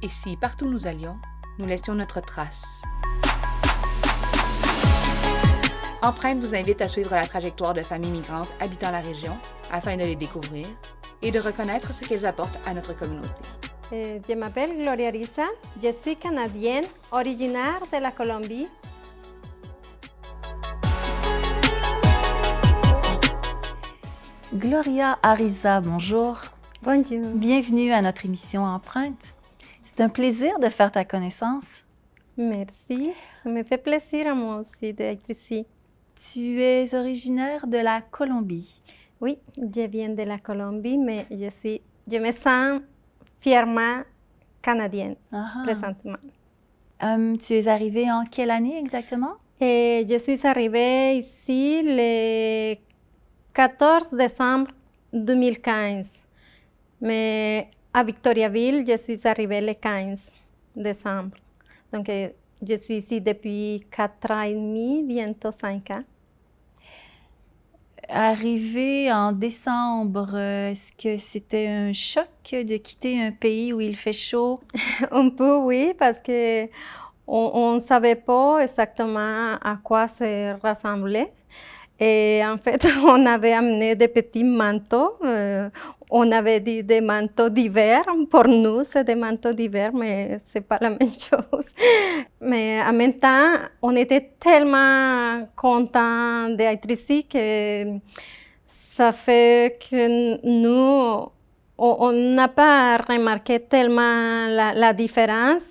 Et si, partout où nous allions, nous laissions notre trace. Empreinte vous invite à suivre la trajectoire de familles migrantes habitant la région afin de les découvrir et de reconnaître ce qu'elles apportent à notre communauté. Eh, je m'appelle Gloria Risa, je suis canadienne, originaire de la Colombie. Gloria Ariza, bonjour. Bonjour. Bienvenue à notre émission Empreinte. C'est un plaisir de faire ta connaissance. Merci, ça me fait plaisir à moi aussi d'être ici. Tu es originaire de la Colombie. Oui, je viens de la Colombie, mais je, suis, je me sens fièrement canadienne Ah. présentement. Hum, tu es arrivée en quelle année exactement? Et je suis arrivée ici le 14 décembre 2015. Mais à Victoriaville, je suis arrivée le 15 décembre. Donc, euh, je suis ici depuis 4 ans et demi, bientôt 5 ans. Arrivée en décembre, est-ce que c'était un choc de quitter un pays où il fait chaud? Un peu, oui, parce que on ne savait pas exactement à quoi ça ressemblait. Et en fait, on avait amené des petits manteaux. euh, on avait dit des manteaux d'hiver. Pour nous, c'est des manteaux d'hiver, mais c'est pas la même chose. Mais en même temps, on était tellement contents d'être ici que ça fait que nous, on n'a pas remarqué tellement la différence.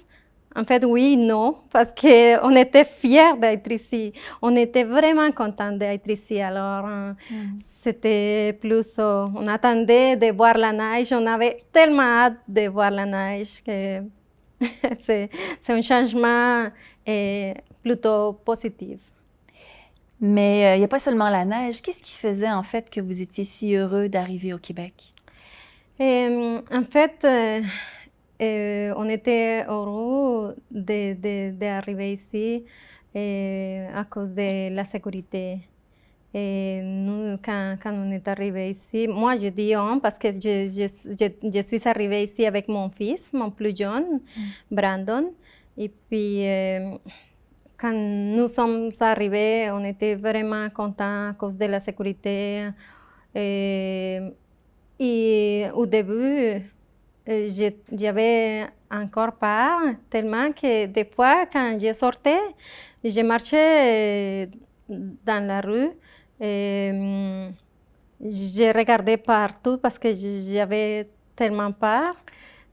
En fait, oui, non, parce qu'on était fiers d'être ici. On était vraiment contents d'être ici. Alors, euh, c'était plus, euh, on attendait de voir la neige. On avait tellement hâte de voir la neige que c'est un changement euh, plutôt positif. Mais euh, il n'y a pas seulement la neige. Qu'est-ce qui faisait en fait que vous étiez si heureux d'arriver au Québec? En fait, euh, euh, on était heureux d'arriver ici euh, à cause de la sécurité. Et nous, quand, quand on est arrivé ici, moi je dis on parce que je, je- je- je suis arrivée ici avec mon fils, mon plus jeune, Brandon. Et puis, euh, quand nous sommes arrivés, on était vraiment contents à cause de la sécurité. Euh, et au début, j'avais encore peur, tellement que des fois, quand je sortais, je marchais euh, dans la rue. et, hum, je regardais partout parce que j'avais tellement peur.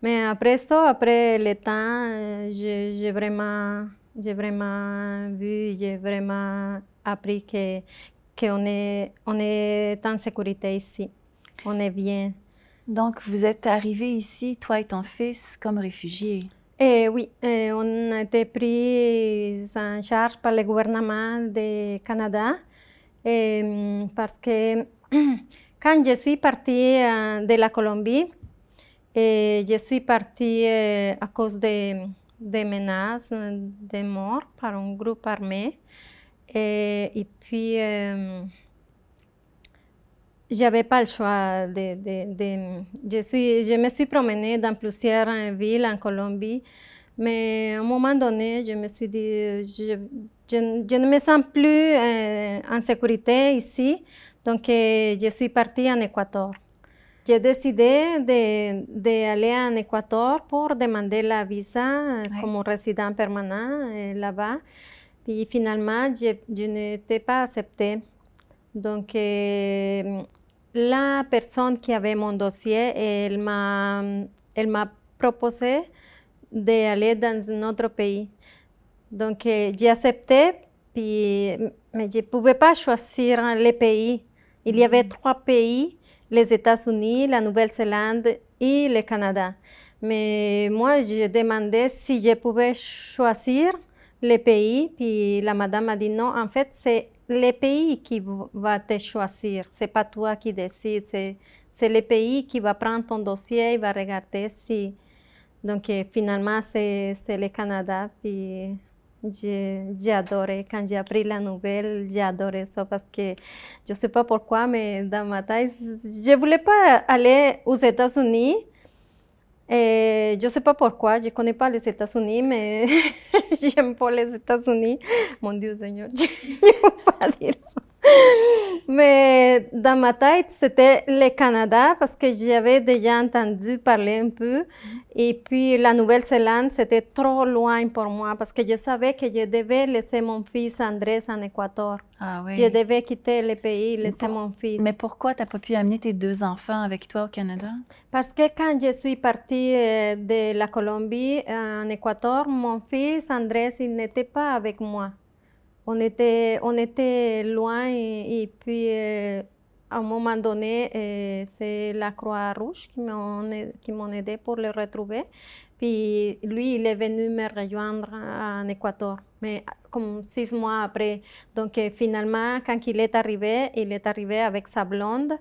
Mais après ça, après le temps, euh, j'ai vraiment, vraiment vu, j'ai vraiment appris qu'on est, on est en sécurité ici. On est bien. Donc, vous êtes arrivé ici, toi et ton fils, comme réfugiés. Eh oui, eh, on a été pris en charge par le gouvernement du Canada eh, parce que quand je suis partie euh, de la Colombie, eh, je suis partie eh, à cause de, menaces euh, de mort par un groupe armé. Et puis, euh, j'avais pas le choix de, de- de- je, suis, je me suis promenée dans plusieurs villes en Colombie, mais à un moment donné, je me suis dit, je, je- je ne me sens plus euh, en sécurité ici, donc euh, je suis partie en Équateur. J'ai décidé d'aller en Équateur pour demander la visa comme résident permanent euh, là-bas. Puis finalement, je, je n'étais pas acceptée. Donc, euh, la personne qui avait mon dossier, elle m'a, elle m'a proposé d'aller dans un autre pays. Donc, euh, j'ai accepté, puis, mais je ne pouvais pas choisir les pays. Il y avait trois pays, les États-Unis, la Nouvelle-Zélande et le Canada. Mais moi, je demandais si je pouvais choisir les pays, puis la madame m'a dit non, en fait, c'est le pays qui va te choisir, c'est pas toi qui décides, c'est, le pays qui va prendre ton dossier, il va regarder si. Donc, euh, finalement, c'est, le Canada, puis j'ai adoré. Quand j'ai appris la nouvelle, j'ai adoré ça parce que je sais pas pourquoi, mais dans ma tête, je voulais pas aller aux États-Unis Je ne sais pas pourquoi, je connais pas les États-Unis, mais j'aime pas les États-Unis. Mon Dieu Seigneur, je dire ça. Mais dans ma tête, c'était le Canada parce que j'avais déjà entendu parler un peu. Et puis la Nouvelle-Zélande, c'était trop loin pour moi parce que je savais que je devais laisser mon fils Andrés en Équateur. Ah oui. Je devais quitter le pays, laisser mon fils. Mais pourquoi tu n'as pas pu amener tes deux enfants avec toi au Canada? Parce que quand je suis partie euh, de la Colombie en Équateur, mon fils Andrés, il n'était pas avec moi on était, on était loin et, puis euh, à un moment donné, euh, c'est la Croix-Rouge qui m'ont aidé pour le retrouver. Puis lui, il est venu me rejoindre en Équateur, mais comme six mois après. Donc euh, finalement, quand il est arrivé, il est arrivé avec sa blonde.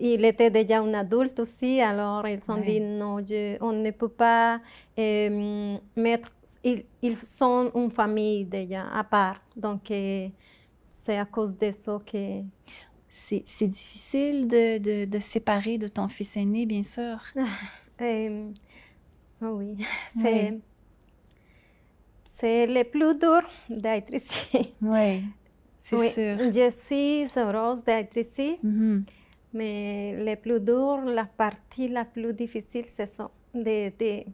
Il était déjà un adulte aussi, alors ils ont dit non, on ne peut pas mettre ils, sont une famille déjà à part. Donc, c'est à cause de ça que... C'est difficile de, de, de, séparer de ton fils aîné, bien sûr. Euh, oui, c'est... C'est le plus dur d'être ici. Oui, c'est sûr. Je suis heureuse d'être ici, mm-hmm. mais le plus dur, la partie la plus difficile, c'est ça, de, de,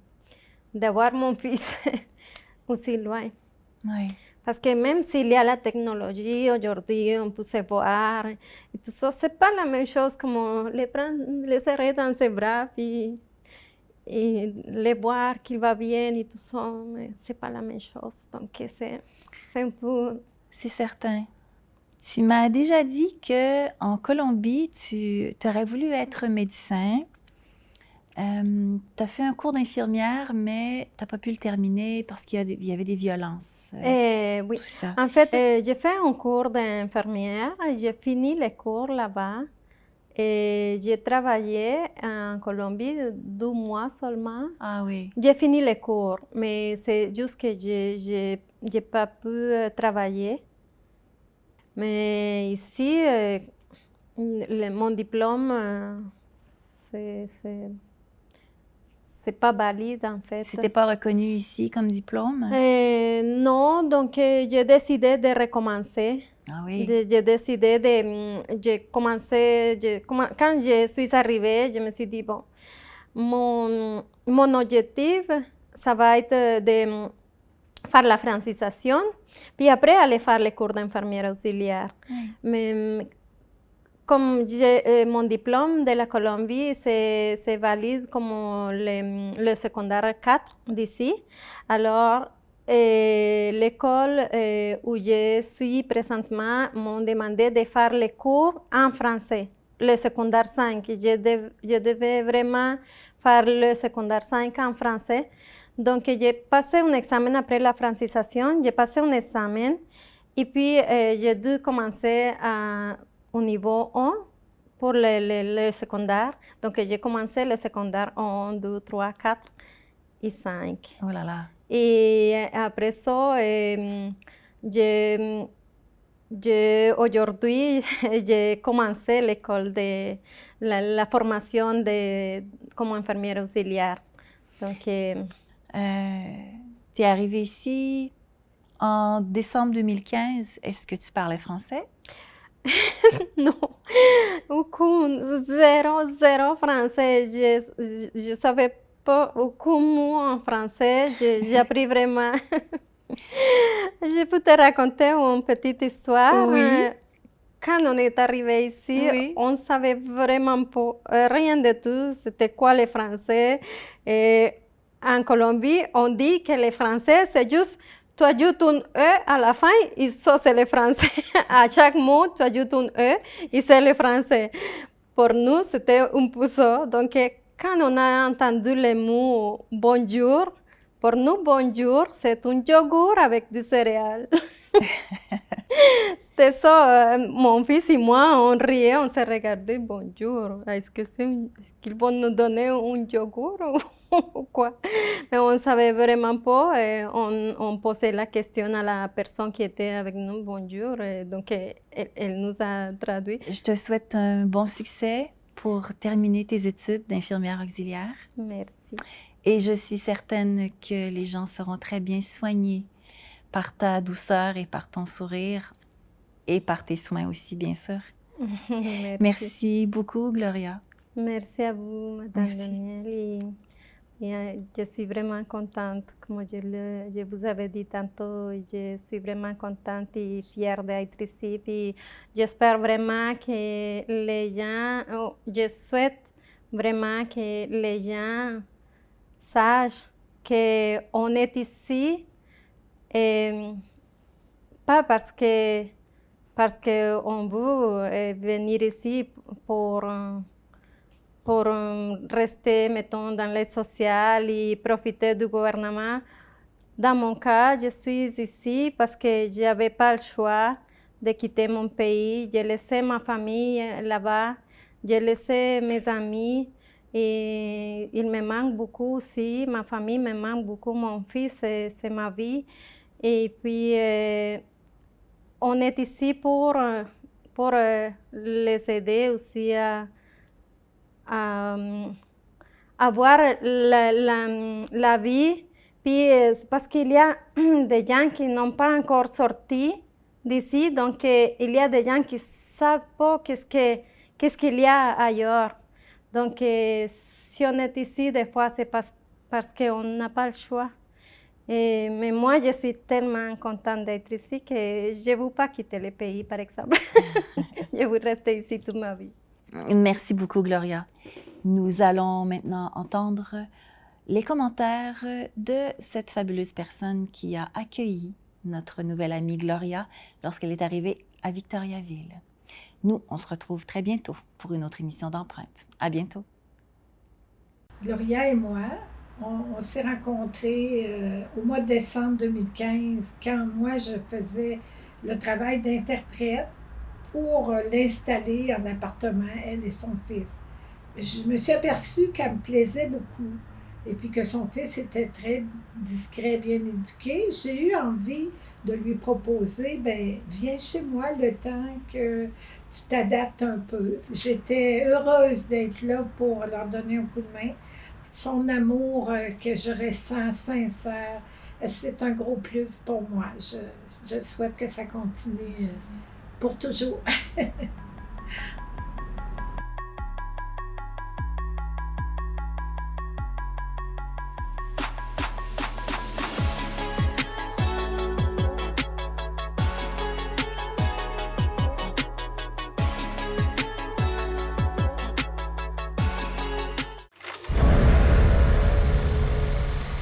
d'avoir mon fils aussi loin. Oui. Parce que même s'il y a la technologie aujourd'hui, on peut se voir et tout ça, c'est pas la même chose comme les prendre, les serrer dans ses bras et, et les voir qu'il va bien et tout ça, mais c'est pas la même chose. Donc c'est, c'est un peu... C'est certain. Tu m'as déjà dit que en Colombie, tu aurais voulu être médecin. Euh, tu as fait un cours d'infirmière, mais tu n'as pas pu le terminer parce qu'il y, y, avait des violences. Euh, oui. En fait, euh, j'ai fait un cours d'infirmière. J'ai fini le cours là-bas. Et j'ai travaillé en Colombie deux mois seulement. Ah oui. J'ai fini le cours, mais c'est juste que je n'ai pas pu travailler. Mais ici, mon diplôme, c'est c'est pas valide en fait. C'était pas reconnu ici comme diplôme? Euh, non, donc euh, j'ai décidé de recommencer. Ah oui. J'ai décidé de, mm, j'ai commencé, quand je suis arrivée, je me suis dit, bon, mon, mon objectif, ça va être de mm, faire la francisation, puis après aller faire les cours d'infirmière auxiliaire. Mais mm, comme euh, mon diplôme de la Colombie, c'est valide comme le, secondaire 4 d'ici. Alors, euh, l'école euh, où je suis présentement m'ont demandé de faire les cours en français, le secondaire 5. Je, je devais vraiment faire le secondaire 5 en français. Donc, j'ai passé un examen après la francisation, j'ai passé un examen et puis j'ai dû commencer à au niveau 1 pour le, secondaire. Donc, j'ai commencé le secondaire 1, 2, 3, 4 et 5. Oh là là. Et après ça, euh, aujourd'hui, j'ai commencé l'école de la, formation de, comme infirmière auxiliaire. Donc, euh, euh, tu es arrivée ici en décembre 2015. Est-ce que tu parlais français? non, aucun, zéro, zéro français. Je ne savais pas aucun mot en français. J'ai appris vraiment. je peux te raconter une petite histoire. Oui. Quand on est arrivé ici, on ne savait vraiment pas euh, rien de tout. C'était quoi le français? Et en Colombie, on dit que le français, c'est juste tu ajoutes un E à la fin et ça c'est le français. à chaque mot, tu ajoutes un E et c'est le français. Pour nous, c'était un ça. Donc, quand on a entendu le mot bonjour, pour nous, bonjour, c'est un yogourt avec du céréales. C'était ça, euh, mon fils et moi, on riait, on se regardait, bonjour, est-ce qu'ils vont nous donner un yogourt ou quoi Mais on ne savait vraiment pas, et on, on, posait la question à la personne qui était avec nous, bonjour, et donc elle, elle, nous a traduit. Je te souhaite un bon succès pour terminer tes études d'infirmière auxiliaire. Merci. Et je suis certaine que les gens seront très bien soignés par ta douceur et par ton sourire et par tes soins aussi, bien sûr. Merci. Merci beaucoup, Gloria. Merci à vous, Madame Merci. Daniel. Et, et, euh, je suis vraiment contente, comme je, le, je vous avais dit tantôt, je suis vraiment contente et fière d'être ici. Puis j'espère vraiment que les gens, oh, je souhaite vraiment que les gens sachent qu'on est ici, et pas parce que parce qu'on veut euh, venir ici pour, pour rester, mettons, dans l'aide sociale et profiter du gouvernement. Dans mon cas, je suis ici parce que je n'avais pas le choix de quitter mon pays. J'ai laissé ma famille là-bas, j'ai laissé mes amis et il me manque beaucoup aussi. Ma famille me manque beaucoup, mon fils, c'est c'est ma vie. Et puis, euh, on est ici pour, euh, pour euh, les aider aussi à, à, euh, avoir la, la, vie. Puis, parce qu'il y a des gens qui n'ont pas encore sorti d'ici, donc il y a des gens qui ne savent pas qu'est-ce que- qu'est-ce qu'il y a ailleurs. Donc, si on est ici, des fois, c'est parce, parce qu'on n'a pas le choix. Et- mais moi, je suis tellement contente d'être ici que je ne veux pas quitter le pays, par exemple. je veux rester ici toute ma vie. Merci beaucoup, Gloria. Nous allons maintenant entendre les commentaires de cette fabuleuse personne qui a accueilli notre nouvelle amie Gloria lorsqu'elle est arrivée à Victoriaville. Nous, on se retrouve très bientôt pour une autre émission d'empreinte. À bientôt. Gloria et moi, on, s'est rencontrés euh, au mois de décembre 2015, quand moi je faisais le travail d'interprète pour euh, l'installer en appartement, elle et son fils. Je me suis aperçue qu'elle me plaisait beaucoup et puis que son fils était très discret, bien éduqué. J'ai eu envie de lui proposer, ben viens chez moi le temps que tu t'adaptes un peu. J'étais heureuse d'être là pour leur donner un coup de main son amour euh, que je ressens sincère, c'est un gros plus pour moi. Je, je souhaite que ça continue euh, pour toujours.